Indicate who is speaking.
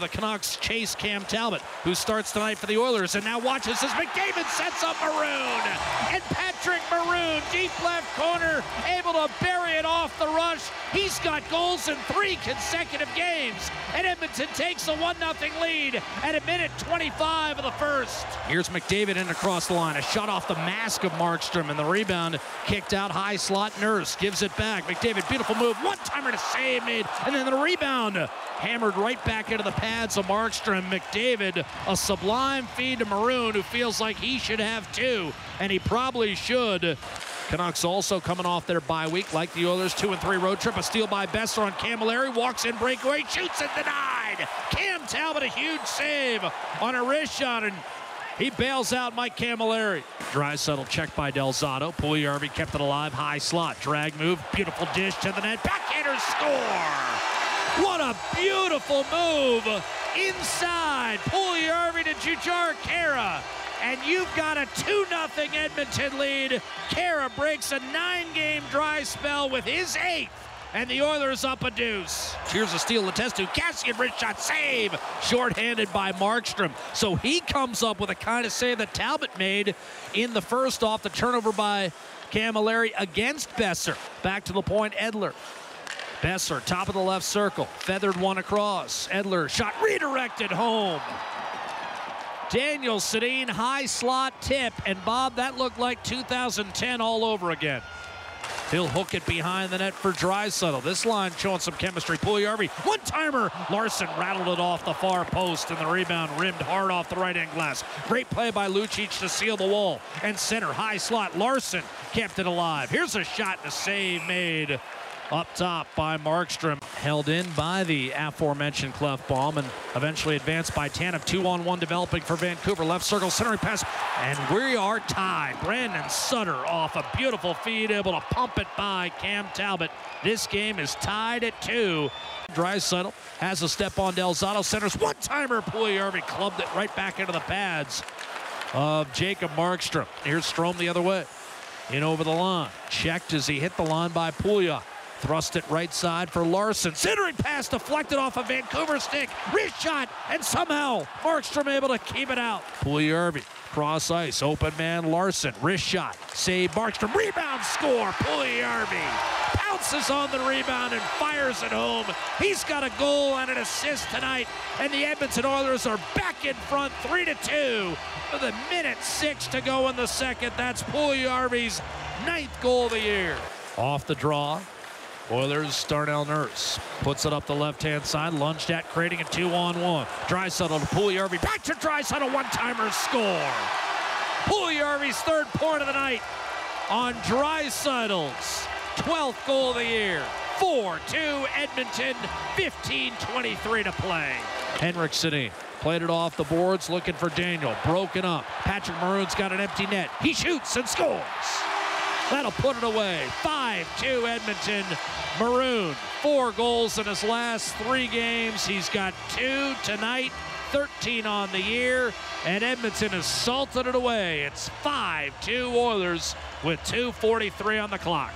Speaker 1: The Canucks chase Cam Talbot, who starts tonight for the Oilers, and now watches as McDavid sets up Maroon. And Patrick Maroon, deep left corner, able to bury it off the rush. He's got goals in three consecutive games. And Edmonton takes a 1 0 lead at a minute 25 of the first. Here's McDavid in across the line. A shot off the mask of Markstrom, and the rebound kicked out high slot. Nurse gives it back. McDavid, beautiful move. One timer to save made, and then the rebound hammered right back into the pads of Markstrom. McDavid, a sublime feed to Maroon, who feels like he should have two, and he probably should. Canucks also coming off their bye week, like the Oilers, two and three road trip. A steal by Boeser on Cammalleri, walks in breakaway, shoots it denied. Cam Talbot, a huge save on a wrist shot, and he bails out Mike Cammalleri. Dry settle checked by Delzato. Puljujarvi kept it alive. High slot. Drag move. Beautiful dish to the net. Backhander score. What a beautiful move inside. Puljujarvi to Jujhar Khaira. And you've got a 2 0 Edmonton lead. Khaira breaks a nine game dry spell with his eighth. And the Oilers up a deuce. Here's a steal to test to Kassian wrist shot save. Shorthanded by Markstrom. So he comes up with a kind of save that Talbot made in the first off the turnover by Cammalleri against Boeser. Back to the point, Edler. Boeser, top of the left circle, feathered one across. Edler, shot redirected home. Daniel Sedin, high slot tip, and Bob, that looked like 2010 all over again. He'll hook it behind the net for Draisaitl. This line showing some chemistry. Puljujarvi, one timer. Larsson rattled it off the far post, and the rebound rimmed hard off the right end glass. Great play by Lucic to seal the wall. And center, high slot. Larsson kept it alive. Here's a shot and a save made up top by Markstrom. Held in by the aforementioned Klefbom and eventually advanced by Tanev. Two on one developing for Vancouver. Left circle, centering pass, and we are tied. Brandon Sutter off a beautiful feed, able to pump it by Cam Talbot. This game is tied at two. Dry Draisaitl has a step on Del Zotto. Centers one timer. Puljujarvi clubbed it right back into the pads of Jacob Markstrom. Here's Strom the other way. In over the line. Checked as he hit the line by Puglia. Thrust it right side for Larsson. Centering pass deflected off a Vancouver stick. Wrist shot, and somehow Markstrom able to keep it out. Puljujarvi, cross ice, open man Larsson. Wrist shot, save Markstrom. Rebound score, Puljujarvi. Pounces on the rebound and fires it home. He's got a goal and an assist tonight, and the Edmonton Oilers are back in front, three to two, with a minute six to go in the second. That's Puljujarvi's ninth goal of the year. Off the draw, Oilers, Darnell Nurse puts it up the left-hand side. Lunged at, creating a two-on-one. Draisaitl to Puljujarvi. Back to Draisaitl. One-timer score. Puljujarvi's third point of the night on Draisaitl's 12th goal of the year. 4-2 Edmonton. 15-23 to play. Henrik Sedin played it off the boards looking for Daniel. Broken up. Patrick Maroon's got an empty net. He shoots and scores. That'll put it away. 5-2 Edmonton. Maroon, four goals in his last three games. He's got two tonight, 13 on the year, and Edmonton has salted it away. It's 5-2 Oilers with 2.43 on the clock.